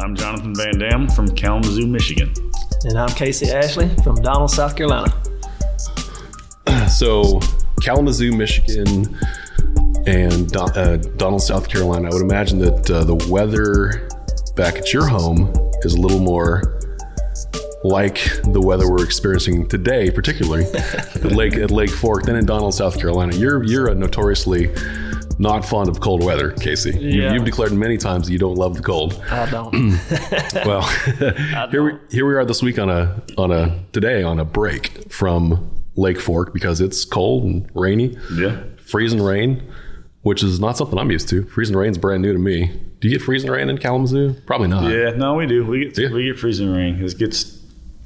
I'm Jonathan VanDam from Kalamazoo, Michigan. And I'm Casey Ashley from Donalds, South Carolina. So, Kalamazoo, Michigan, and Don, uh, Donalds, South Carolina. I would imagine that uh, the weather back at your home is a little more like the weather we're experiencing today, particularly at Lake at Lake Fork, than in Donalds, South Carolina. You're you're a notoriously not fond of cold weather, Casey. You, Yeah. you've declared many times that you don't love the cold. I don't. Well, here we here we are this week on a on a today on a break from Lake Fork because it's cold and rainy, Yeah. freezing rain, which is not something I'm used to. Freezing rain's brand new to me. Do you get freezing rain in Kalamazoo? Probably not. Yeah, no, we do. We get Yeah. we get freezing rain. It gets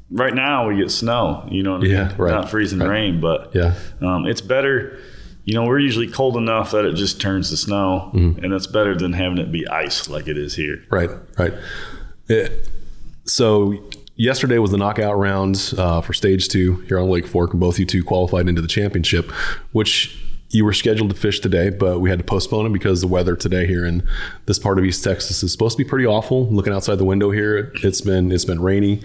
right now we get snow. You know, what I Yeah, mean? right, not freezing right. rain, but Yeah. um, it's better. You know, we're usually cold enough that it just turns to snow, Mm-hmm. and that's better than having it be ice like it is here. Right, right. Yeah. so yesterday was the knockout rounds uh, for stage two here on Lake Fork, and both you two qualified into the championship, which you were scheduled to fish today, but we had to postpone it because the weather today here in this part of East Texas is supposed to be pretty awful. Looking outside the window here, it's been it's been rainy.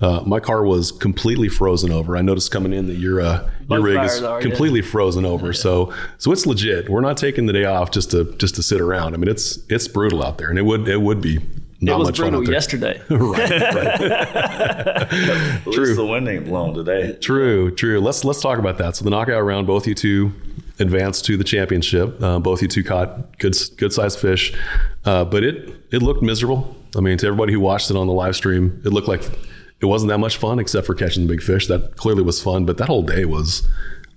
Uh, my car was completely frozen over. I noticed coming in that your uh, your rig is are, yeah. completely frozen over. So so it's legit. We're not taking the day off just to just to sit around. I mean, it's it's brutal out there, and it would it would be not it was much fun brutal out there. yesterday. right, right. At least the wind ain't blowing today. True, true. Let's let's talk about that. So the knockout round, both you two advanced to the championship. Uh, both you two caught good good sized fish, uh, but it it looked miserable. I mean, to everybody who watched it on the live stream, it looked like it wasn't that much fun, except for catching the big fish. That clearly was fun, but that whole day was.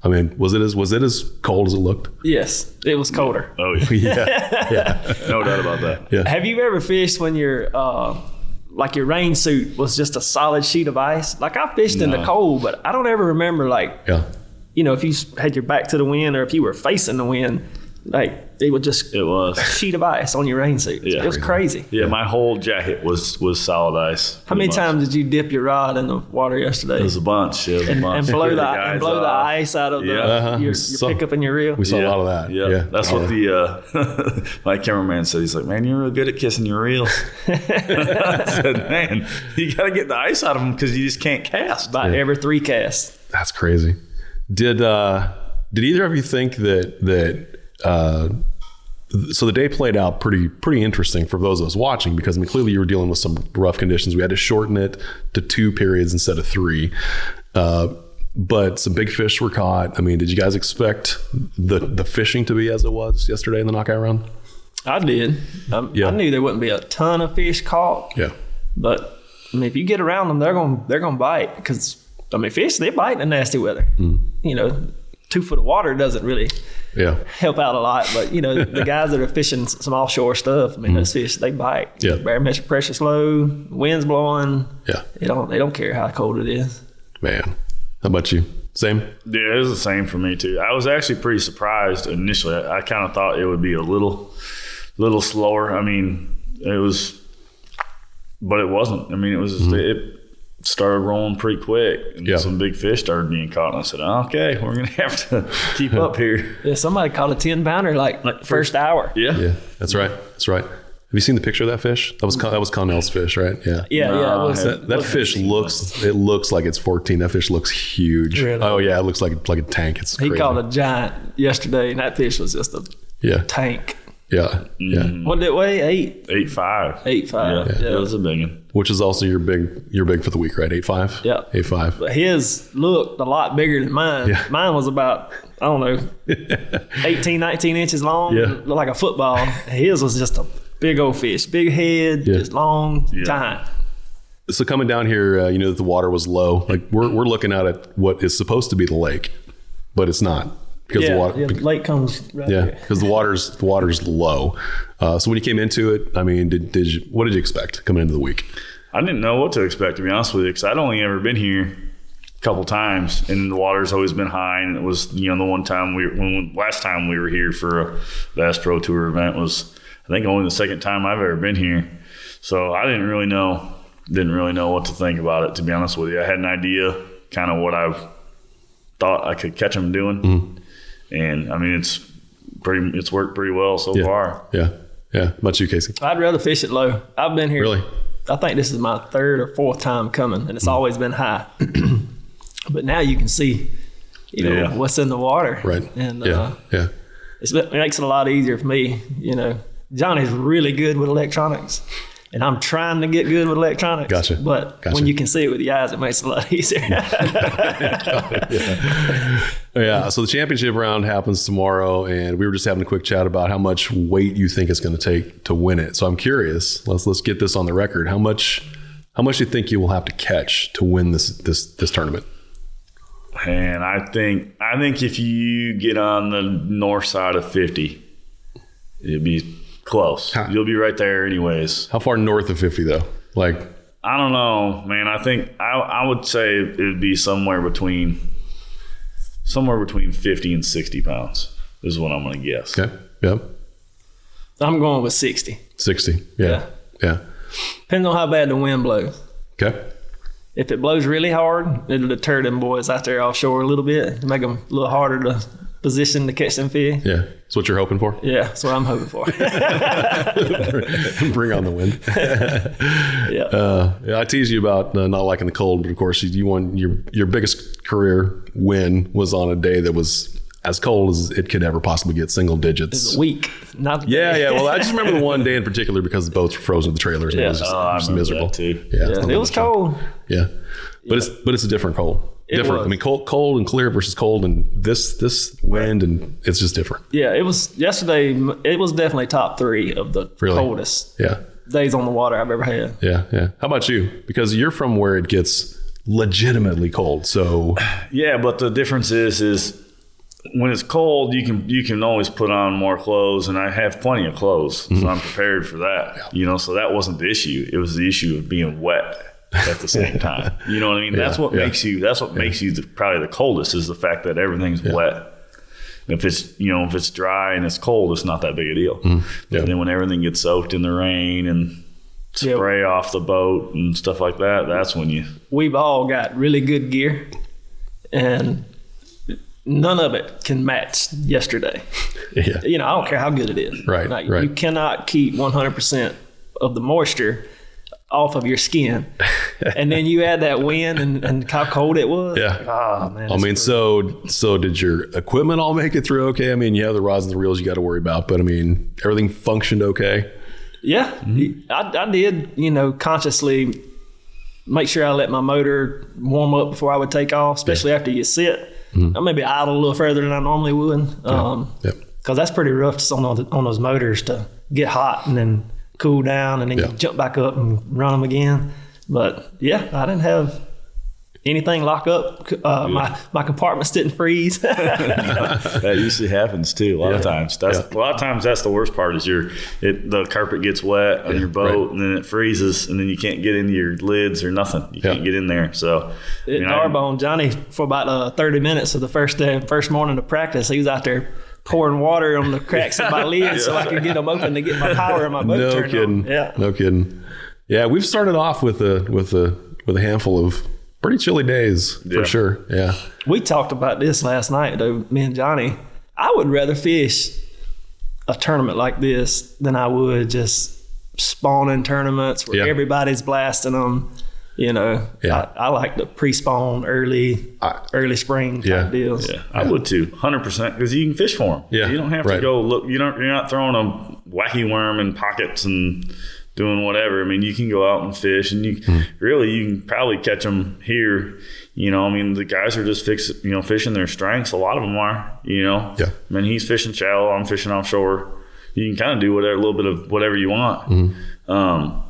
I mean, was it as was it as cold as it looked? yes, it was colder. Oh yeah, yeah, yeah, no doubt about that. yeah. Have you ever fished when your uh, like your rain suit was just a solid sheet of ice? Like I fished in the cold, but I don't ever remember like yeah. You know if you had your back to the wind or if you were facing the wind, like it would just It was. a sheet of ice on your rain suit. Yeah. it was crazy. Yeah, my whole jacket was was solid ice. How many much. times did you dip your rod in the water yesterday? It was a bunch. Yeah, it was a and, bunch. and blow Scared the, and blow the ice out of the, Yeah. Uh-huh. your, We your saw- pickup and your reel. We saw a lot of that. Yeah, Yeah, that's what the uh, my cameraman said. He's like, "Man, you're real good at kissing your reels." I said, "Man, you got to get the ice out of them because you just can't cast." About every three casts. That's crazy. Did uh did either of you think that that uh so the day played out pretty pretty interesting for those of us watching because I mean clearly you were dealing with some rough conditions. We had to shorten it to two periods instead of three. Uh but some big fish were caught. I mean, did you guys expect the the fishing to be as it was yesterday in the knockout round? I did. Um, Yeah. I knew there wouldn't be a ton of fish caught, Yeah. but I mean, if you get around them, they're going they're going to bite because I mean, fish they bite in nasty weather. Hmm. You know, two foot of water doesn't really Yeah. help out a lot, but you know, the guys that are fishing s- some offshore stuff, I mean, those fish they bite. Yeah. barometric pressure's low, wind's blowing. Yeah. They don't they don't care how cold it is. Man. How about you? Same? Yeah, it was the same for me too. I was actually pretty surprised initially. I, I kind of thought it would be a little, little slower. I mean, it was, but it wasn't. I mean, it was. Just, It started rolling pretty quick, and. Yeah. some big fish started being caught. And I said, "Okay, we're gonna have to keep up here." Yeah, somebody caught a ten pounder like, like first hour. Yeah, Yeah. That's right. That's right. Have you seen the picture of that fish? That was Con- that was Connell's fish, right? Yeah. Yeah, yeah. No, It was, That, that fish looks it looks like it's 14. That fish looks huge. Really? Oh yeah, it looks like like a tank. It's he crazy. caught a giant yesterday, and that fish was just a yeah, tank. Yeah, yeah. What did it weigh? Eight, eight five. eight five. Yeah, Yeah. it was a big one. Which is also your big your big for the week, right? Eight five. Yeah. eight five. But his looked a lot bigger than mine. Yeah. Mine was about, I don't know, 18, 19 inches long, Yeah. looked like a football. His was just a big old fish, big head, Yeah. just long, Yeah. giant. So coming down here, uh, you know that the water was low. Like we're we're looking out at what is supposed to be the lake, but it's not because Yeah, the water. yeah, the lake comes right Yeah, because the water's the water's low. Uh, so when you came into it, I mean, did did you what did you expect coming into the week? I didn't know what to expect to be honest with you because I'd only ever been here a couple times and the water's always been high and it was you know the one time we when last time we were here for a Bass Pro Tour event was I think only the second time I've ever been here so I didn't really know didn't really know what to think about it to be honest with you I had an idea kind of what I thought I could catch them doing and I mean it's pretty it's worked pretty well so Yeah. far Yeah, yeah. Much you, Casey. I'd rather fish it low. I've been here Really? I think this is my third or fourth time coming, and it's Mm. always been high. but now you can see, you know, Yeah. what's in the water, Right. And yeah. uh, yeah. it's, it makes it a lot easier for me. You know, Johnny's really good with electronics, and I'm trying to get good with electronics. Gotcha. But Gotcha. when you can see it with your eyes, it makes it a lot easier. Yeah. So the championship round happens tomorrow, and we were just having a quick chat about how much weight you think it's going to take to win it. So I'm curious. Let's let's get this on the record. How much how much do you think you will have to catch to win this this this tournament? And I think I think if you get on the north side of 50, it'd be close. Huh. You'll be right there anyways. How far north of 50 though? Like I don't know, man. I think I I would say it'd be somewhere between somewhere between 50 and 60 pounds is what I'm going to guess. okay, yep, I'm going with 60. 60. Yeah, yeah. Depends on how bad the wind blows. Okay, If it blows really hard, it'll deter them boys out there offshore a little bit, make them a little harder to position to catch them fish. yeah. That's what you're hoping for. Yeah, that's what I'm hoping for. Bring on the wind. yeah. Uh, yeah, I tease you about uh, not liking the cold, but of course, you, won your your biggest career win was on a day that was as cold as it could ever possibly get, single digits. Week. Not Yeah, yeah. Well, I just remember the one day in particular because the boats were frozen to the trailers. And it Yeah. was just, Oh, just miserable. too. Yeah, Yeah, it was cold. Yeah, but it's but it's a different cold. Different. was. I mean, cold, cold and clear versus cold, and this this wind and it's just different. Yeah, it was yesterday. It was definitely top three of the Really? coldest Yeah, days on the water I've ever had. yeah, yeah. How about you? Because you're from where it gets legitimately cold. So Yeah, but the difference is is when it's cold, you can you can always put on more clothes, and I have plenty of clothes, so mm. I'm prepared for that. You know, so that wasn't the issue. It was the issue of being wet at the same time. You know what I mean? That's what yeah. makes you. That's what makes you the, probably the coldest is the fact that everything's wet. If it's you know if it's dry and it's cold, it's not that big a deal. Mm-hmm. Yeah. But then when everything gets soaked in the rain and Yeah. spray off the boat and stuff like that, that's when you We've all got really good gear, and none of it can match yesterday. yeah, You know, I don't care how good it is. Right, Like, right. You cannot keep 100% of the moisture off of your skin. and then you add that wind and, and how cold it was. Yeah. Oh, man. I mean, so so did your equipment all make it through okay? I mean, you have the rods and the reels you got to worry about, but I mean, everything functioned okay. Yeah, Mm-hmm. I, I did. You know, consciously make sure I let my motor warm up before I would take off, especially after you sit. Mm-hmm. I maybe idle a little further than I normally would, because Yep. that's pretty rough on on those motors to get hot and then cool down and then Yeah. you jump back up and run them again. But yeah, I didn't have anything lock up. Uh, my my compartments didn't freeze. that usually happens too. A lot of times, that's Yeah. a lot of times that's the worst part is your it the carpet gets wet on your boat right. and then it freezes and then you can't get into your lids or nothing. You Yeah. can't get in there. So I It mean, I- D'Arbonne Johnny for about uh, 30 minutes of the first day, first morning of practice. He was out there pouring water on the cracks in my lids so I could get them open to get my power in my boat No turned kidding. on. Yeah. No kidding. Yeah, we've started off with a with a with a handful of pretty chilly days for sure. Yeah. We talked about this last night, though, me and Johnny. I would rather fish a tournament like this than I would just spawning tournaments where Yeah. everybody's blasting them. You know, Yeah. I, I like the pre-spawn early, I- early spring type Yeah. deals. yeah, I would too, hundred percent, because you can fish for them. Yeah, you don't have right. to go look. You don't. You're not throwing a wacky worm in pockets and doing whatever. I mean, you can go out and fish, and you Hmm. really you can probably catch them here. You know, I mean, the guys are just fix, you know, fishing their strengths. A lot of them are. You know, Yeah. I mean, he's fishing shallow. I'm fishing offshore. You can kind of do whatever, a little bit of whatever you want. Mm-hmm. Um,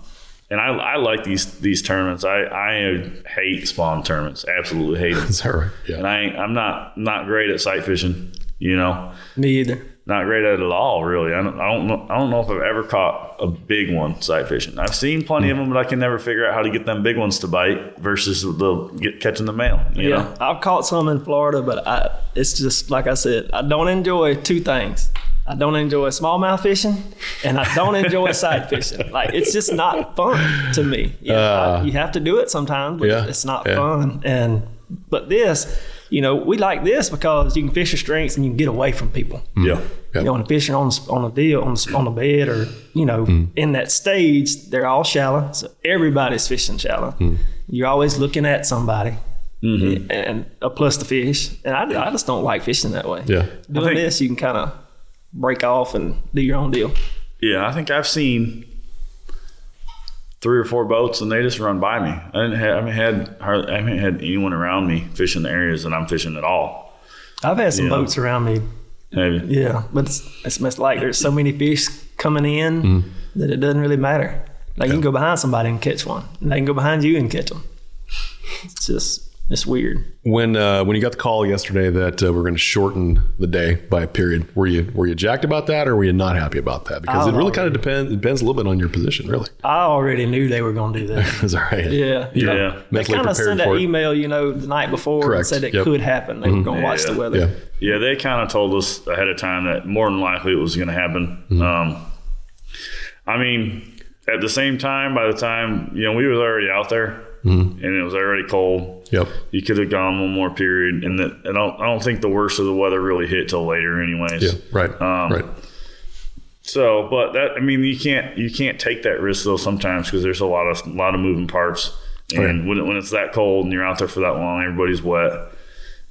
and I, I like these these tournaments. I, I hate spawn tournaments. Absolutely hate them. Is that right? And I ain't, I'm not not great at sight fishing. You know, Me either. not great at it at all. Really, I don't I don't know I don't know if I've ever caught a big one sight fishing. I've seen plenty of hmm. them, but I can never figure out how to get them big ones to bite versus the get catching the male. You Yeah, know, I've caught some in Florida, but I, it's just like I said, I don't enjoy two things. I don't enjoy smallmouth fishing, and I don't enjoy sight fishing. Like it's just not fun to me. You, know, I- Uh, you have to do it sometimes, but yeah, it's not yeah. fun. And but this, you know, we like this because you can fish your strengths and you can get away from people. Yeah. Yeah. You know, when fishing on on a deal on on a bed or you know in that stage, they're all shallow. So everybody's fishing shallow. You're always looking at somebody. And uh, plus the fish, and I, I just don't like fishing that way. Yeah. Doing think- this, you can kind of break off and do your own deal. Yeah, I think I've seen three or four boats and they just run by me. I didn't have, I haven't had hardly, I haven't had anyone around me fishing the areas that I'm fishing at all. I've had some Yeah. boats around me Maybe. Yeah, but it's, it's much like there's so many fish coming in mm-hmm. that it doesn't really matter. Like you can go behind somebody and catch one, and they can go behind you and catch them. It's just it's weird. When uh, when you got the call yesterday that uh, we're going to shorten the day by a period, were you were you jacked about that, or were you not happy about that? Because it Oh, really kind of depends. It depends a little bit on your position, really. I already knew they were going to do that. Is that right? Yeah, Yeah. They kind of prepared sent that email, you know, the night before and said it Yep. could happen. They were going to watch the weather. Yeah. Yeah, they kind of told us ahead of time that more than likely it was going to happen. Um, I mean, at the same time, by the time you know we was already out there and it was already cold, Yep. you could have gone one more period, and that I don't I don't think the worst of the weather really hit till later, anyways. Yeah. Right. Um, right. So, but that I mean, you can't you can't take that risk though sometimes because there's a lot of a lot of moving parts, and Right. when it, when it's that cold and you're out there for that long, everybody's wet,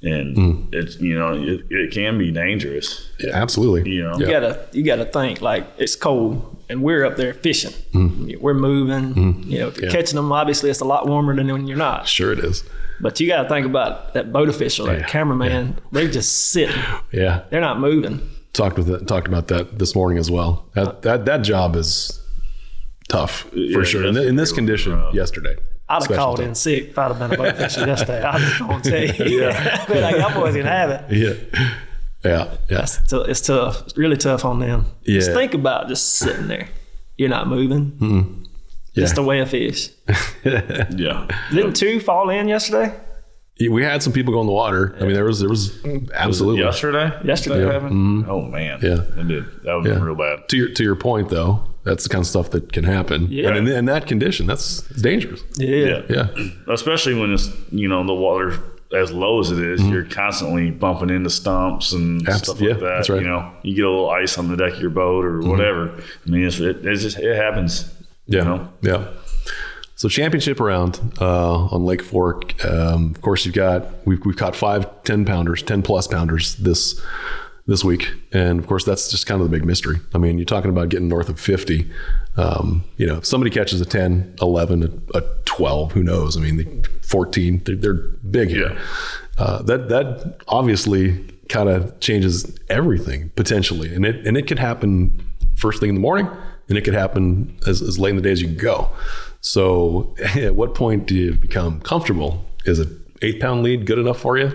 and hmm. it's you know it, it can be dangerous. Yeah, absolutely. You know. You Yeah. gotta you gotta think like it's cold and we're up there fishing. Hmm. We're moving. Hmm. You know, if you're. Yeah. catching them, obviously it's a lot warmer than when you're not. Sure, it is. But you got to think about that boat official, that Yeah. cameraman. They're just sitting. Yeah. They're not moving. Talked with it, talked about that this morning as well. That that that job is tough for Yeah, sure. In, in this condition, yesterday. I'd have called time. in sick if I'd have been a boat official yesterday. I just don't tell you. Yeah. but like, y'all boys can have it. Yeah. Yeah. Yeah. It's, tou- it's tough. It's really tough on them. Just Yeah. think about just sitting there. You're not moving. Mm-hmm. Yeah. Just a way of fish. Yeah. Didn't two fall in yesterday? We had some people go in the water. I mean, there was there was absolutely Yesterday. Yesterday. That happened? Oh man. Mm-hmm. Yeah. It did. That would Yeah. been real bad. to your to your point though. That's the kind of stuff that can happen. Yeah. And in, in that condition, that's it's dangerous. Yeah. Yeah. Especially when it's you know the water as low as it is, you're constantly bumping into stumps and Mm-hmm. Abs- stuff yeah, like that. that's right. Mm-hmm. You know, you get a little ice on the deck of your boat or whatever. I mean, it's, it, it's just it happens. Yeah. You know? Yeah. So championship round uh, on Lake Fork. Um, of course, you've got we've we've caught five 10 pounders, ten plus pounders this this week, and of course that's just kind of the big mystery. I mean, you're talking about getting north of fifty. Um, you know, if somebody catches a 10, 11, a, a 12, who knows? I mean, the 14, they're, they're big here. Yeah. Uh, that that obviously kind of changes everything potentially, and it and it could happen first thing in the morning, and it could happen as, as late in the day as you can go. So, at what point do you become comfortable? Is an eight pound lead good enough for you?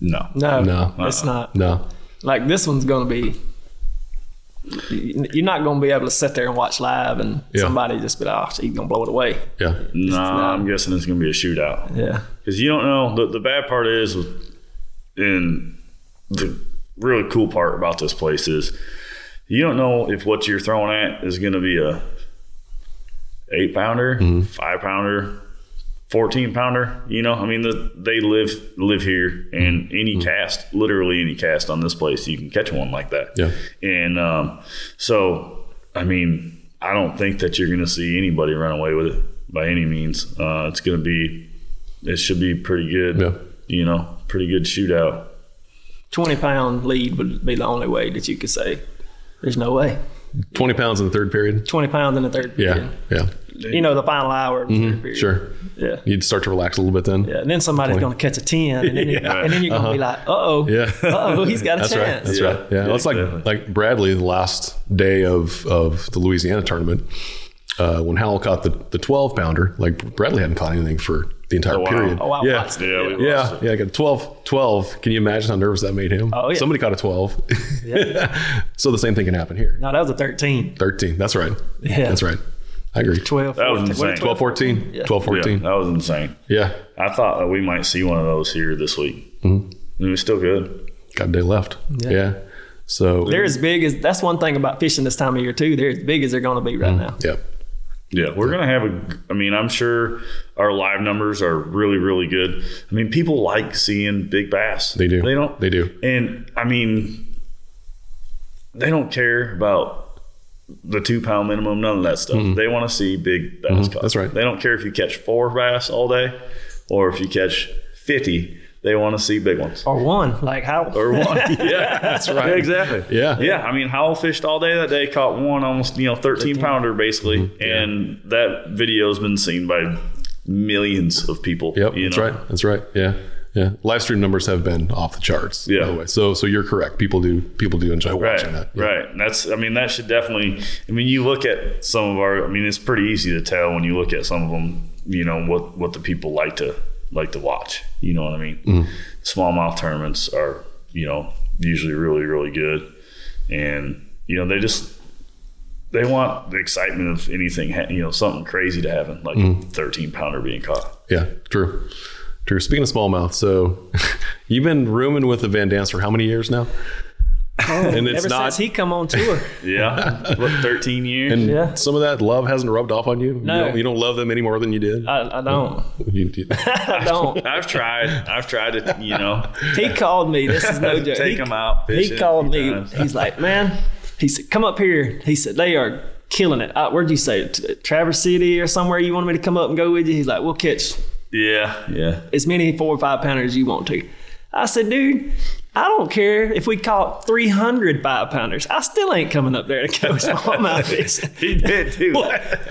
No. No, No. it's uh-uh. not. No. Like this one's going to be. You're not going to be able to sit there and watch live and Yeah. somebody just be like, oh, he's going to blow it away. Yeah. No, not. I'm guessing it's going to be a shootout. Yeah. Because you don't know. The, the bad part is, and the really cool part about this place is, you don't know if what you're throwing at is going to be a eight pounder, five pounder, fourteen pounder. You know, I mean, the, they live live here, and any cast, literally any cast on this place, you can catch one like that. Yeah. And um, so, I mean, I don't think that you're going to see anybody run away with it by any means. Uh, it's going to be, it should be pretty good. Yeah. You know, pretty good shootout. 20 pound lead would be the only way that you could say, there's no way. 20 pounds in the third period. 20 pounds in the third Yeah. period. Yeah. You know, the final hour of the third period. Sure. Yeah. You'd start to relax a little bit then. Yeah, and then somebody's going to catch a 10, and then, you- and then you're going to be like, uh oh, Yeah. uh oh, he's got a That's right. chance. That's Yeah. right. Yeah. Yeah, Well, it's like like Bradley the last day of of the Louisiana tournament. Uh, when Howell caught the, the 12 pounder, like Bradley hadn't caught anything for the entire Oh, wow. period. Oh, I yeah. watched it. Yeah, Yeah, yeah, I got a 12, 12. Can you imagine how nervous that made him? Oh, yeah. Somebody caught a 12. yeah. so the same thing can happen here. No, that was a 13. 13. That's right. Yeah. That's right. I agree. 12. That was insane. 12, 14. Yeah. 12, 14. Yeah, that was insane. Yeah. I thought that we might see one of those here this week. Mm-hmm. It was still good. Got a day left. Yeah. Yeah. So, They're as big as, that's one thing about fishing this time of year, too. They're as big as they're going to be right now. yeah. Yeah, we're gonna have a. I mean, I'm sure our live numbers are really, really good. I mean, people like seeing big bass. They do. They don't. They do. And I mean, they don't care about the two pound minimum. None of that stuff. They want to see big bass. caught. Mm-hmm. That's right. They don't care if you catch four bass all day, or if you catch fifty. They want to see big ones. Or one, like how? Or one. yeah, that's right. exactly. Yeah. Yeah. I mean, Howell fished all day that day, caught one almost, you know, 13 pounder basically. Mm-hmm. And that video's been seen by millions of people. Yep, you that's know? right. That's right. Yeah, yeah. Live stream numbers have been off the charts. Yeah. By the way. So, so you're correct. People do. People do enjoy Right, watching that. Yeah. right. And that's, I mean, that should definitely, I mean, you look at some of our, I mean, it's pretty easy to tell when you look at some of them, you know, what, what the people like to, like to watch. You know what I mean? Mm-hmm. Smallmouth tournaments are, you know, usually really, really good. And, you know, they just, they want the excitement of anything, you know, something crazy to happen, like Mm-hmm. a 13 pounder being caught. Yeah. True. True. Speaking of smallmouth, so you've been rooming with the VanDams for how many years now? And it's Ever not. since he come on tour. Yeah. what, 13 years? and Yeah. some of that love hasn't rubbed off on you. No. You don't, you don't love them any more than you did. I, I don't. You- you- I don't. I've tried. I've tried to, you know, He called me. This is no joke. take He- them out. he called me. times. He's like, man, he said, come up here. He said, they are killing it. Uh, where'd you say? T- Traverse City or somewhere you wanted me to come up and go with you? He's like, we'll catch Yeah, yeah. as many four or five pounders as you want to. I said, dude, I don't care if we caught 300 five pounders. I still ain't coming up there to go smallmouth fishing. He did too.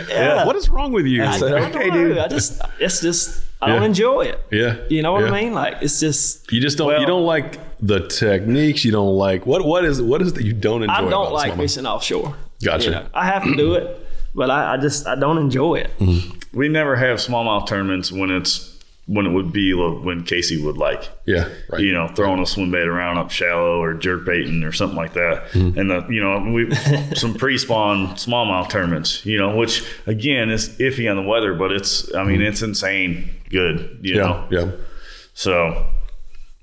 Yeah. What is wrong with you? I, I don't okay, know. dude. I just, it's just, I don't enjoy it. yeah. You know what Yeah. I mean? Like, it's just, You just don't. Well- you don't like the techniques. You don't like what? What is? What is that you don't enjoy? I don't about like fishing offshore. Gotcha. You know, I have to do it, but I, I just, I don't enjoy it. Mm-hmm. We never have smallmouth tournaments when it's when it would be when Casey would like Yeah. Right. you know throwing a swim bait around up shallow or jerk baiting or something like that. Mm-hmm. And the you know we some pre-spawn smallmouth tournaments, you know, which again is iffy on the weather, but it's I mean it's insane good, you know. Mm-hmm. Yeah. Yeah. So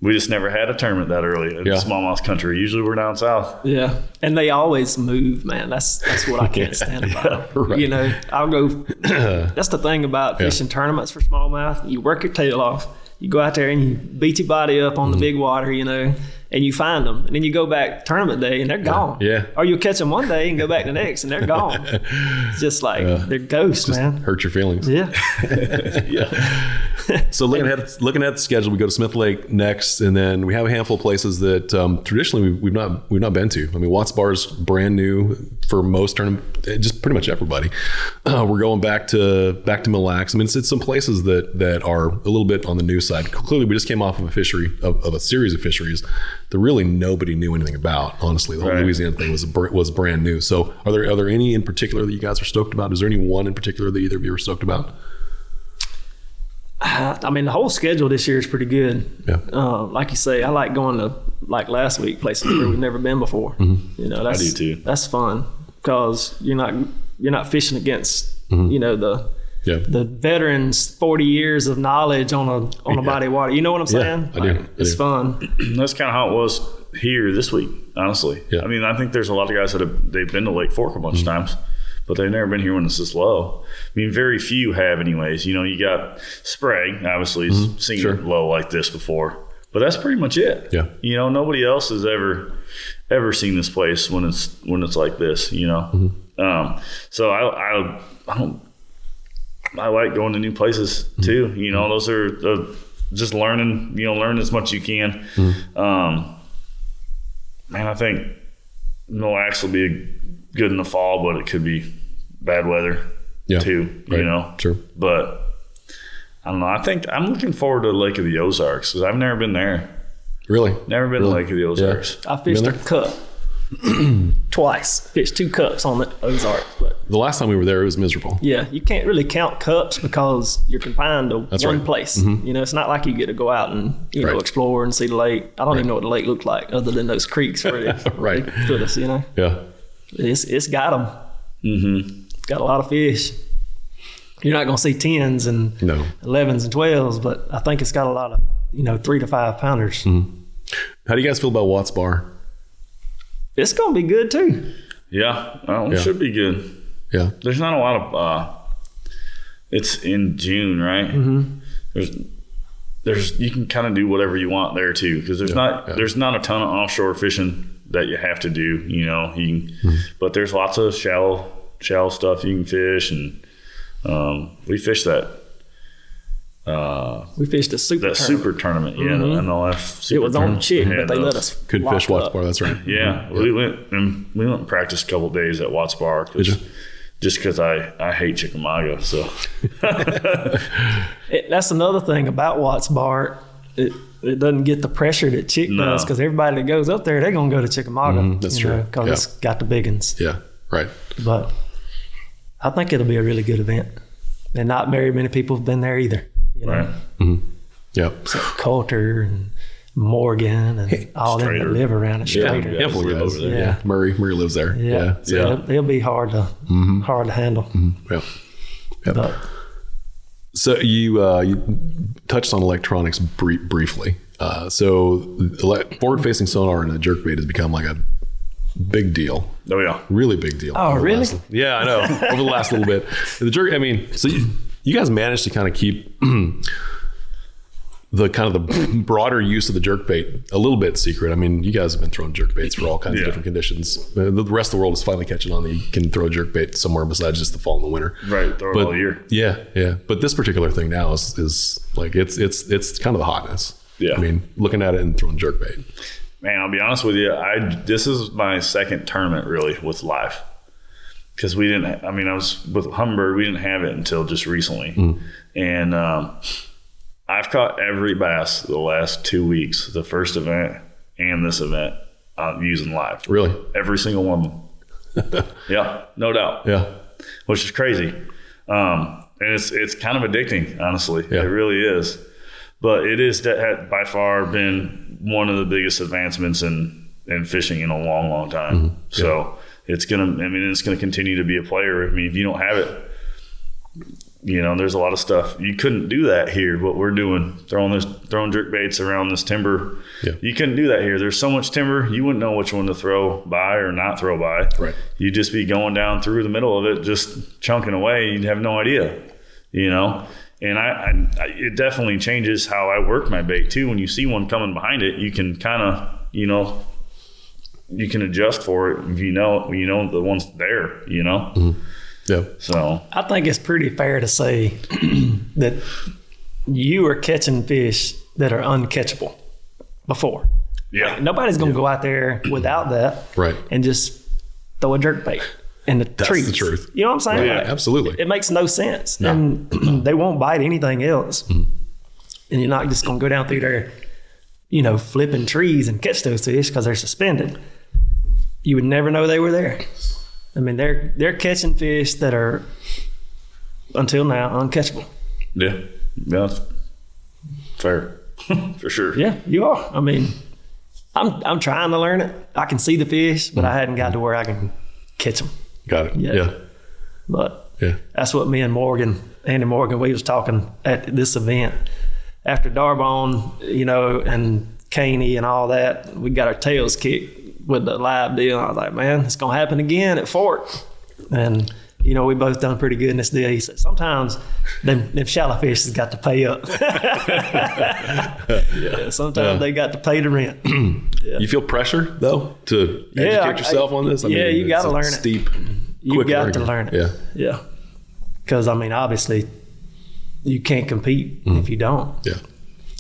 we just never had a tournament that early in Yeah. smallmouth country. Usually we're down south. Yeah, and they always move, man. That's that's what I can't stand about. them. right. You know, I'll go. that's the thing about fishing tournaments for smallmouth. You work your tail off. You go out there and you beat your body up on the Mm-hmm. big water, you know, and you find them, and then you go back tournament day and they're gone. Yeah. Or you catch them one day and go back the next and they're gone. It's just like they're ghosts, man. Hurt your feelings. Yeah. So looking at looking at the schedule, we go to Smith Lake next, and then we have a handful of places that um, traditionally we've, we've not we've not been to. I mean, Watts Bar is brand new for most tournament, just pretty much everybody. Uh, we're going back to back to Mille Lacs. I mean, it's, it's some places that that are a little bit on the new side. Clearly, we just came off of a fishery of, of a series of fisheries that really nobody knew anything about. Honestly, the whole Right. Louisiana thing was was brand new. So, are there are there any in particular that you guys are stoked about? Is there any one in particular that either of you are stoked about? I mean, the whole schedule this year is pretty good. Yeah. Uh, like you say, I like going to like last week places where we've never been before. Mm-hmm. You know, that's do too. That's fun because you're not you're not fishing against Mm-hmm. you know the Yeah. the veterans' forty years of knowledge on a on a body of water. You know what I'm Yeah, saying? I do. Like, I It's do. fun. That's kind of how it was here this week, honestly. Yeah. I mean, I think there's a lot of guys that have they've been to Lake Fork a bunch Mm-hmm. of times, but they've never been here when it's this low. I mean, very few have, anyways. You know, you got Sprague, obviously, has seen Mm-hmm. Sure. it low like this before, but that's pretty much it. Yeah. You know, nobody else has ever ever seen this place when it's when it's like this. You know, Mm-hmm. um, so I I I don't. I like going to new places Mm-hmm. too. You know, those are uh, just learning. You know, learn as much as you can. Mm-hmm. Um, man, I think Mille Lacs will be good in the fall, but it could be bad weather Yeah. too. Right. You know, Sure. but I don't know. I think I'm looking forward to Lake of the Ozarks because I've never been there. Really? Never been Really? to Lake of the Ozarks. I fished a cup twice. Fished two cups on the Ozarks, but The last time we were there, it was miserable. yeah, you can't really count cups because you're confined to That's one right. Mm-hmm. place. You know, it's not like you get to go out and you know explore and see the lake. I don't even know what the lake looked like other than those creeks where they, Right. they put us. You know, Yeah. it's it's got them. Mm-hmm. Got a lot of fish. You're not going to see tens and No. 11s and 12s, but I think it's got a lot of you know three to five pounders. Mm-hmm. How do you guys feel about Watts Bar? It's going to be good too. Yeah, well, Yeah. it should be good. Yeah. There's not a lot of uh, it's in June, right? Mm-hmm. There's there's you can kind of do whatever you want there too because there's not yeah. there's not a ton of offshore fishing that you have to do. You know, you can, Hmm. but there's lots of shallow shallow stuff you can fish, and um, we fish that uh, We fished a super. that tournament. super tournament. Yeah, the MLF. Super It was on tournament. chick, but they the- let us could fish, Watts up. Bar. That's right. Yeah, we went and we went and practiced a couple days at Watts Bar because? Just because I, I hate Chickamauga, so It, that's another thing about Watts Bar. It, it doesn't get the pressure that Chick No. does because everybody that goes up there, they're gonna go to Chickamauga. Mhm, that's true. Because Yeah. it's got the big ones. Yeah. Right. But I think it'll be a really good event, and not very many people have been there either. You know, right. Yeah. Coulter and Morgan and all them that live around it. Yeah, Strader. yeah. Handful guys. over there. Yeah. Yeah. Murray. Murray lives there. Yeah, Yeah. so Yeah. It'll, it'll be hard to hard to handle. Yeah. Yep. But So you uh, you touched on electronics brie- briefly. Uh, so ele- forward-facing sonar and a jerkbait has become like a big deal, Oh yeah, really big deal. Oh, really? last- yeah, I know. over the last little bit, the jerk. I mean, so you, you guys managed to kind of keep the kind of the broader use of the jerk bait a little bit secret. I mean, you guys have been throwing jerk baits for all kinds Yeah. of different conditions. Uh, The rest of the world is finally catching on that you can throw a jerkbait somewhere besides just the fall and the winter. right. Throw it all year. yeah, yeah. But this particular thing now is is like it's it's it's kind of the hotness. Yeah. I mean, looking at it and throwing jerk bait. Man, I'll be honest with you. I this is my second tournament really with live because we didn't. I mean, I was with Humminbird. We didn't have it until just recently, and um, I've caught every bass the last two weeks. The first event and this event, I'm using live. Really? Every single one of them. yeah, no doubt. Yeah. which is crazy. Um, and it's it's kind of addicting, honestly. Yeah. It really is. But it is that had by far been one of the biggest advancements in in fishing in a long, long time. Mm-hmm. So it's gonna. I mean, it's gonna continue to be a player. I mean, if you don't have it, you know, there's a lot of stuff you couldn't do that here. What we're doing, throwing this, throwing jerk baits around this timber, Yeah. you couldn't do that here. There's so much timber, you wouldn't know which one to throw by or not throw by. Right. You'd just be going down through the middle of it, just chunking away. You'd have no idea, you know. And I, I, I it definitely changes how I work my bait too. When you see one coming behind it, you can kind of, you know, you can adjust for it if you know, you know, the one's there, you know. Yeah. So I think it's pretty fair to say that you are catching fish that are uncatchable before. yeah, Nobody's going to go out there without that Right. and just throw a jerk bait in the That's trees. the truth. You know what I'm saying? Yeah, Like, Absolutely. It makes no sense. And they won't bite anything else. Mm. And you're not just going to go down through there, you know, flipping trees and catch those fish because they're suspended. You would never know they were there. I mean, they're they're catching fish that are until now uncatchable. yeah, yeah, that's fair for sure. Yeah, you are. I mean, I'm I'm trying to learn it. I can see the fish, but I hadn't got to where I can catch them. Got it. Yeah. Yeah. But Yeah. that's what me and Morgan, Andy Morgan, we was talking at this event after D'Arbonne, you know, and Caney and all that. We got our tails kicked with the live deal. I was like, man, it's gonna happen again at Fork. And you know, we both done pretty good in this deal. He said, sometimes them, them shallow fish has got to pay up. yeah, sometimes they got to pay the rent. You feel pressure though to Yeah, educate I- yourself on this. yeah, you gotta a learn it. Steep. You got learning. to learn it. Yeah. Yeah. Because, I mean, obviously, you can't compete if mm. you don't. Yeah.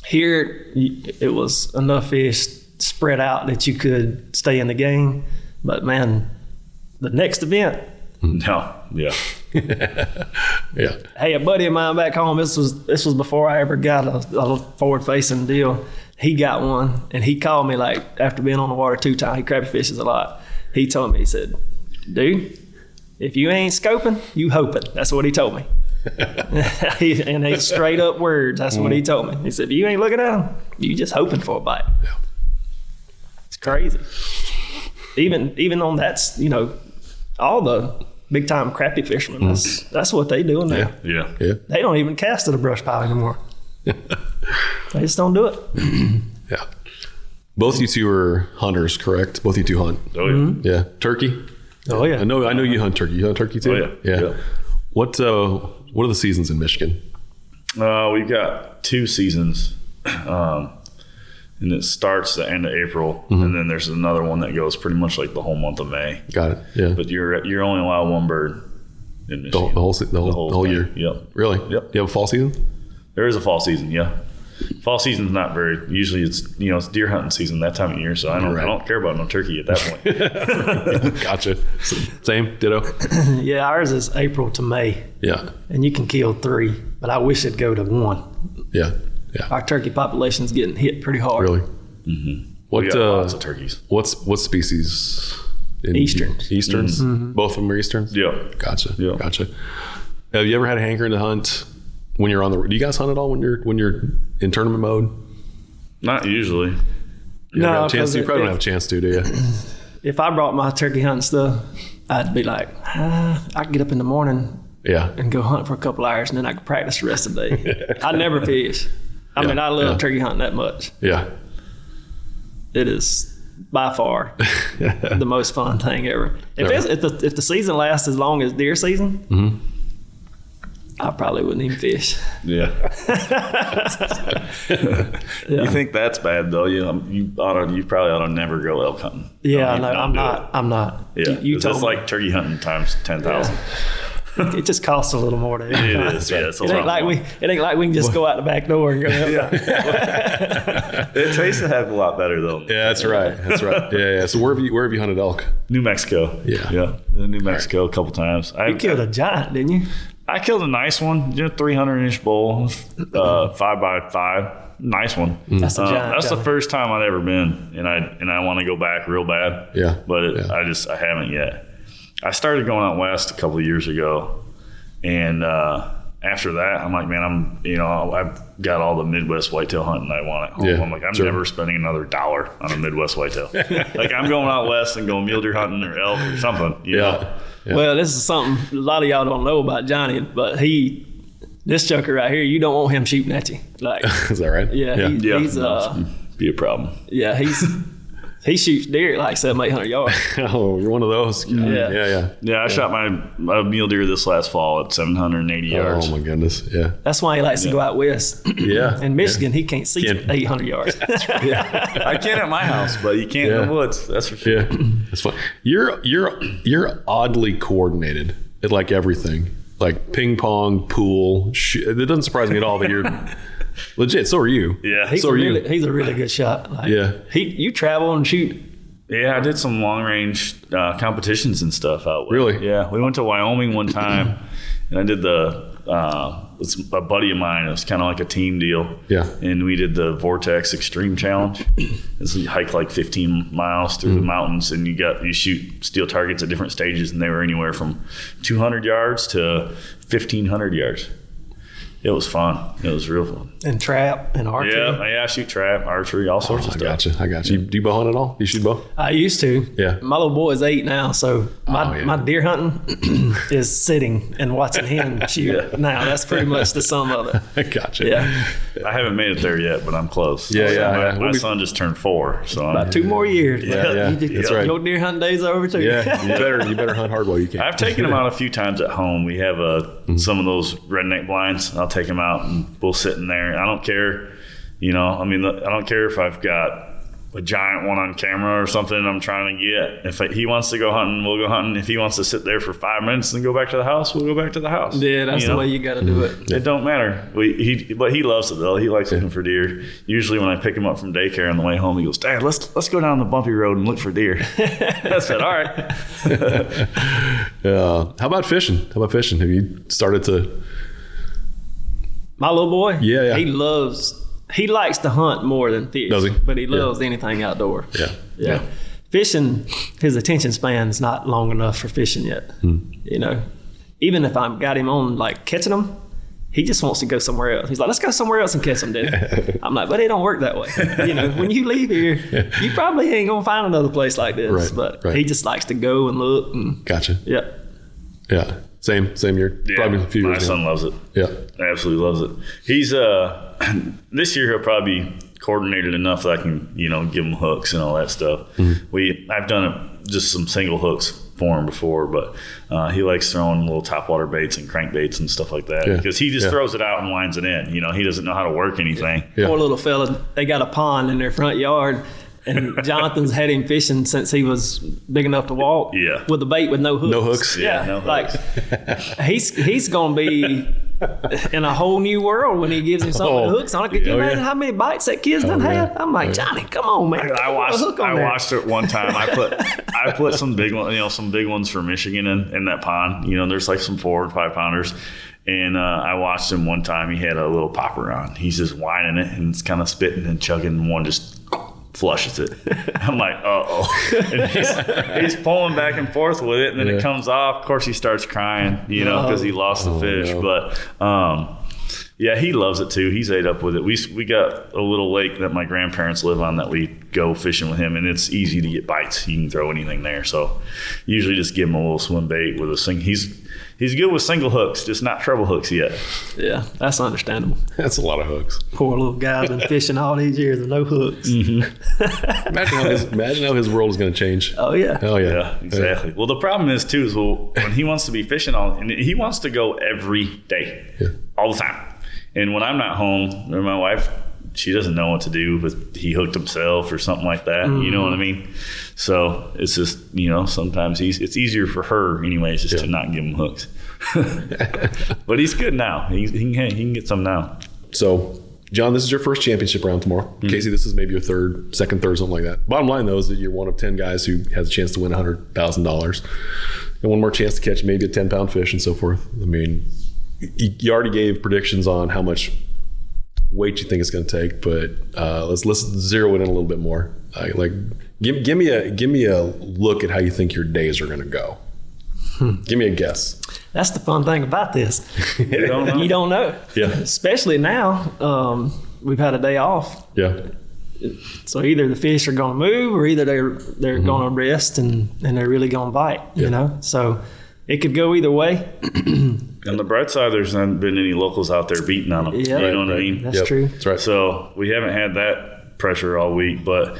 Here, it was enough fish spread out that you could stay in the game. But, man, the next event, No, yeah, Yeah. hey, a buddy of mine back home, this was this was before I ever got a, a forward facing deal. He got one and he called me like after being on the water two times, he crappie fishes a lot. He told me, he said, dude, if you ain't scoping, you hoping. That's what he told me. He- and they straight up words. That's what he mm-hmm. told me. He said, if you ain't looking at them, you just hoping for a bite. Yeah. It's crazy. Even even on that's you know, all the big time crappie fishermen, that's, that's what they do in there. Yeah. yeah. Yeah. They don't even cast at a brush pile anymore. they just don't do it. Yeah. Both you two are hunters, correct? Both you two hunt. Oh yeah. Yeah. Turkey. Oh yeah. I know. I know you hunt turkey. You hunt turkey too. Oh, yeah. Yeah. Yeah. What uh, what are the seasons in Michigan? Uh, we've got two seasons, um, and it starts the end of April, Mm-hmm. and then there's another one that goes pretty much like the whole month of May. Got it. Yeah. But you're you're only allowed one bird in the, whole- Michigan. the whole the whole, the whole year. Yep. Really? Yep. You have a fall season? There is a fall season, yeah. Fall season's not very. Usually, it's you know it's deer hunting season that time of year, so I don't Right. I don't care about no turkey at that point. gotcha. Same. Ditto. Yeah, ours is April to May, Yeah. and you can kill three, but I wish it'd go to one. Yeah. Yeah. Our turkey population's getting hit pretty hard. Really. we What got uh, lots of turkeys. what's what species? In Easterns. Easterns. Both of them are Easterns. Yeah, Gotcha. Yeah. Gotcha. Have you ever had a hankering to hunt when you're on the? Road? Do you guys hunt at all when you're when you're in tournament mode? not usually. You No, have a chance. 'cause To, you it- probably don't have a chance to, do you? If I brought my turkey hunt stuff, I'd be like, ah, I could get up in the morning Yeah. and go hunt for a couple hours, and then I could practice the rest of the day. I never fish. I mean, Yeah, I love yeah. turkey hunting that much. Yeah. It is by far the most fun thing ever. If, Yeah. it's, if the if the season lasts as long as deer season, Mm-hmm. I probably wouldn't even fish. Yeah. You think that's bad though? You um, you ought to, you probably ought to never go elk hunting. Yeah, no, I'm not. it. I'm not. Yeah, you, you 'cause told it's me. like turkey hunting times ten thousand. it just costs a little more to It is. Yeah, it's a It ain't like more. we. It ain't like we can just go out the back door and go. yeah. It tastes a heck of a lot better though. Yeah, that's right. That's right. Yeah, yeah. So where have you where have you hunted elk? New Mexico. Yeah. yeah, New Mexico a couple times. I You killed a giant, didn't you? I killed a nice one, you know, 300 inch bull, uh, five by five, nice one. That's a Uh, giant. that's the first time I'd ever been, and I and I want to go back real bad. Yeah, but it, yeah. I just I haven't yet. I started going out west a couple of years ago, and uh, after that, I'm like, man, I'm you know I've got all the Midwest whitetail hunting I want at home. Yeah, I'm like, I'm sure. never spending another dollar on a Midwest whitetail. like I'm going out west and going mule deer hunting or elk or something. You Yeah. know? Yeah. Well, this is something a lot of y'all don't know about Johnny, but he, this joker right here, you don't want him shooting at you. Like, Is that right? yeah, Yeah. He, Yeah, he's uh, it's be a problem. yeah, he's he shoots deer like seven, eight hundred yards. oh, you're one of those. Yeah. Yeah. Yeah. Yeah, I shot my, my mule deer this last fall at 780 yards. Oh my goodness. Yeah. That's why he likes to go out west. Yeah. In Michigan, he can't see Can't- eight hundred yards. Yeah, I can at my house, but you can't in the woods. That's for sure. Yeah. That's fun. You're you're you're oddly coordinated at like everything. Like ping pong, pool. Sh- it doesn't surprise me at all that you're legit. So are you. Yeah. He's So a are you. really, he's a really good shot. Like, Yeah. he you travel and shoot. Yeah, I did some long range uh, competitions and stuff out. west. Really? Yeah, we went to Wyoming one time, and I did the. Uh, it's a buddy of mine. It was kind of like a team deal. Yeah. And we did the Vortex Extreme Challenge. It's you hike like 15 miles through Mm-hmm. the mountains, and you got you shoot steel targets at different stages, and they were anywhere from 200 yards to 1500 yards. It was fun. It was real fun. and trap and archery. Yeah, yeah, I shoot trap, archery, all sorts Oh, of I stuff. got you. I got you. Do you bow hunt at all? You shoot bow? I used to. Yeah. My little boy is eight now, so my, Oh, yeah. my deer hunting is sitting and watching him shoot. Now that's pretty much the sum of it. I got you. Yeah, I haven't made it there yet, but I'm close. Yeah, yeah, My, yeah. my We'll be- son just turned four, so I'm, about two more years. Yeah, yeah, You just- that's right. Your deer hunting days are over too. Yeah. You better you better hunt hard while you can. I've taken him out a few times at home. We have uh, some of those redneck blinds. I'll take him out and we'll sit in there. I don't care, you know. I mean, I don't care if I've got a giant one on camera or something I'm trying to get. If he wants to go hunting, we'll go hunting. If he wants to sit there for five minutes and go back to the house, we'll go back to the house. Yeah, that's You the way you got to do it. It don't matter. We, he, but he loves it though. He likes looking for deer. Usually, when I pick him up from daycare on the way home, he goes, "Dad, let's let's go down the bumpy road and look for deer." I said, "All right." Uh, how about fishing? How about fishing? Have you started to? My little boy, Yeah, yeah. he loves. He likes to hunt more than fish. Does he? But he Yeah. loves anything outdoor. Yeah. Yeah. Fishing, his attention span is not long enough for fishing yet. Hmm. You know, even if I've got him on like catching them, he just wants to go somewhere else. He's like, let's go somewhere else and catch them, Daddy. I'm like, but it don't work that way. you know, when you leave here, you probably ain't gonna find another place like this. Right, but right. he just likes to go and look and Gotcha. yeah. Yeah. Same. Same year. Yeah, Probably a few my years. son now. loves it. Yeah. Absolutely loves it. He's uh this year he'll probably be coordinated enough that I can you know give him hooks and all that stuff. Mm-hmm. We I've done it just some single hooks for him before, but uh, he likes throwing little topwater baits and crankbaits and stuff like that Yeah. because he just Yeah. throws it out and lines it in. You know, he doesn't know how to work anything. Yeah. Poor little fella, they got a pond in their front yard. And Jonathan's had him fishing since he was big enough to walk. Yeah. With a bait with no hooks. No hooks? Yeah. Yeah, no like he's he's gonna be in a whole new world when he gives him something Oh. with hooks on it. Could you Oh, imagine yeah. how many bites that kid's done yeah. had? I'm like, Johnny, come on, man. I Put a watched. hook on I there." watched it one time. I put I put some big one, you know, some big ones for Michigan in, in that pond. You know, there's like some four and five pounders. And uh, I watched him one time. He had a little popper on. He's just whining it and it's kind of spitting and chugging. And one just flushes it. I'm like, uh oh. He's, he's pulling back and forth with it, and then Yeah. it comes off. Of course, he starts crying, you know, because he lost the fish. no. But um, yeah, he loves it too. He's ate up with it. We we got a little lake that my grandparents live on that we go fishing with him, and it's easy to get bites. You can throw anything there. So usually just give him a little swim bait with a sing. He's he's good with single hooks, just not treble hooks yet. Yeah, that's understandable. That's a lot of hooks. Poor little guy's been fishing all these years with no hooks. Mm-hmm. Imagine how his, imagine how his world is going to change. Oh yeah. Oh yeah, Yeah, exactly. Well, the problem is too is well when he wants to be fishing all and he wants to go every day, Yeah. all the time. And when I'm not home, or my wife, she doesn't know what to do, but he hooked himself or something like that. You know what I mean? So it's just you know sometimes he's it's easier for her anyways just to not give him hooks. but he's good now. He's, he can he can get some now. So, John, this is your first championship round tomorrow. Mm-hmm. Casey, this is maybe your third, second, third, something like that. Bottom line, though, is that you're one of 10 guys who has a chance to win $100,000 and one more chance to catch maybe a 10 pound fish and so forth. I mean, you already gave predictions on how much weight you think it's going to take, but uh, let's let's zero it in a little bit more. Uh, like, give, give me a give me a look at how you think your days are going to go. Hmm. Give me a guess. That's the fun thing about this. You don't know? You don't know. Yeah. Especially now, um, we've had a day off. Yeah. So either the fish are going to move, or either they're they're Mm-hmm. going to rest and and they're really going to bite. You know, so it could go either way. On the bright side, there's not been any locals out there beating on them. Yeah. you know what I mean? That's Yep, true. That's right. So we haven't had that pressure all week, but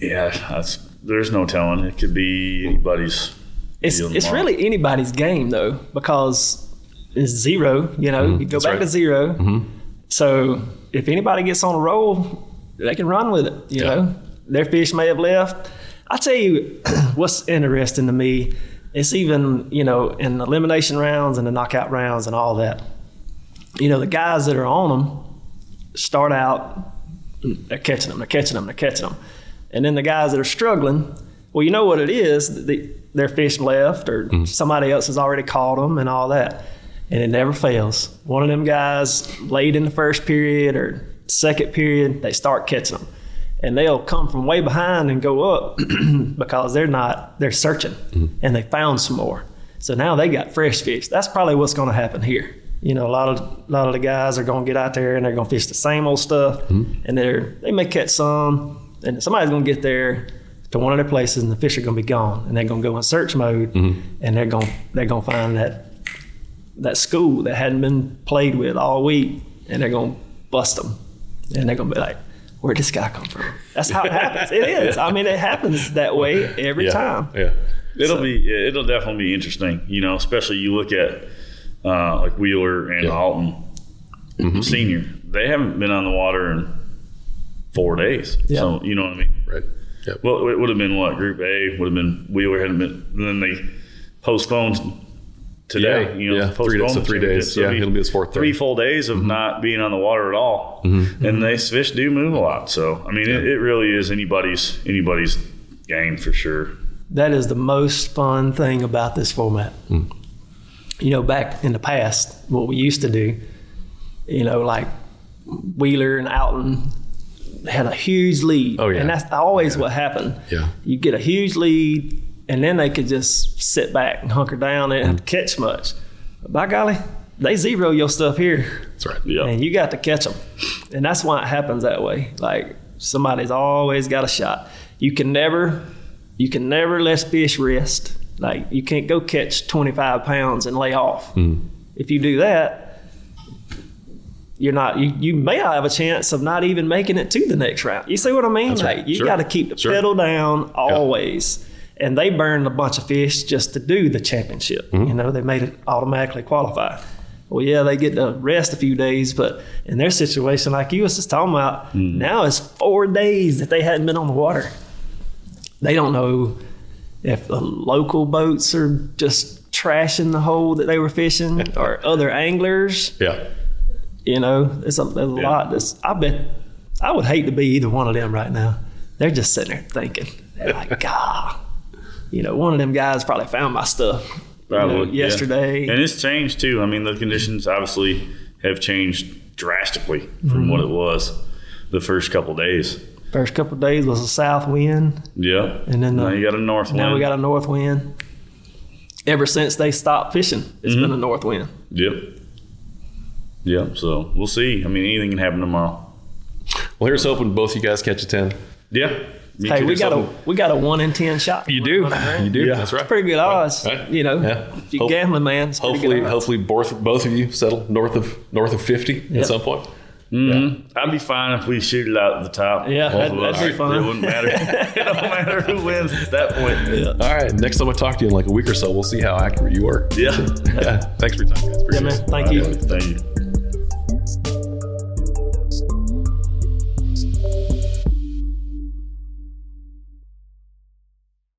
yeah, that's there's no telling. It could be anybody's. It's it's tomorrow. really anybody's game though because it's zero. You know, mm-hmm. you go That's back right. to 0 mm-hmm. So if anybody gets on a roll, they can run with it. You Yeah. know, their fish may have left. I tell you, what's interesting to me. It's even you know in elimination rounds and the knockout rounds and all that. You know, the guys that are on them start out they're catching them, they're catching them, they're catching them. And then the guys that are struggling, well, you know what it is. The, their fish left or mm-hmm. somebody else has already caught them and all that. And it never fails. One of them guys late in the first period or second period, they start catching them. And they'll come from way behind and go up because they're not, they're searching mm-hmm. and they found some more. So now they got fresh fish. That's probably what's going to happen here. You know, a lot of a lot of the guys are going to get out there and they're going to fish the same old stuff, mm-hmm. and they're they may catch some, and somebody's going to get there to one of their places, and the fish are going to be gone, and they're going to go in search mode, mm-hmm. and they're going they're going to find that that school that hadn't been played with all week, and they're going to bust them, and they're going to be like, "Where'd this guy come from?" That's how it happens. It is. I mean, it happens that way every Yeah. time. Yeah. It'll be it'll definitely be interesting. You know, especially you look at uh, like Wheeler and Yeah. Alton Senior. They haven't been on the water in four days. Yeah. So you know what I mean. Right. Yep. Well, it would have been what Group A would have been Wheeler hadn't been. And then they postponed today. Yeah, you know, yeah, three days- so three championship. days. Yeah, it'll be his fourth Three full days of mm-hmm. not being on the water at all, Mm-hmm. mm-hmm. and they fish do move a lot. So I mean, it, it really is anybody's anybody's game for sure. That is the most fun thing about this format. Hmm. You know, back in the past, what we used to do, you know, like Wheeler and Alton had a huge lead. Oh, yeah. And that's always what happened. Yeah. You get a huge lead, and then they could just sit back and hunker down and have to catch much. By golly, they zero your stuff here That's right. Yeah. and you got to catch them. And that's why it happens that way. Like somebody's always got a shot. You can never, you can never let fish rest. Like you can't go catch 25 pounds and lay off. Mm-hmm. If you do that, you're not. You, you may not have a chance of not even making it to the next round. You see what I mean? That's right. you Sure. got to keep the Sure. pedal down always. And they burned a bunch of fish just to do the championship. Mm-hmm. You know, they made it automatically qualify. Well, yeah, they get to rest a few days, but in their situation, like you was just talking about, mm-hmm. now it's four days that they hadn't been on the water. They don't know if the local boats are just trashing the hole that they were fishing or other anglers. Yeah. You know, it's a, a lot. That's I bet I would hate to be either one of them right now. They're just sitting there thinking, they're like, God, you know, one of them guys probably found my stuff you know, Probably yeah. yesterday. and it's changed too. I mean, the conditions obviously have changed drastically from mm-hmm. what it was the first couple days. First couple of days was a south wind, Yeah, and then the, now you got a north wind. now we got a north wind. Ever since they stopped fishing, it's mm-hmm. been a north wind. Yep. Yep. So we'll see. I mean, anything can happen tomorrow. Well, here's hoping both you guys catch a 10. Yeah. Me Hey, too. we got a we got a one in ten shot. You do. You do. Yeah. That's right. Pretty good odds, Right. you know. Yeah. If you Hope- gambling man, it's Hopefully, good hopefully both both of you settle north of north of 50 Yep. at some point. Mm-hmm. I'd be fine if we shoot it out at the top. Yeah, both that'd- that'd be fun. It wouldn't matter. it don't matter who wins at that point. All right. Next time I talk to you in like a week or so, we'll see how accurate you are. Yeah. Yeah. Thanks for your time, guys. Yeah, Appreciate man. it. Thank you. Thank you.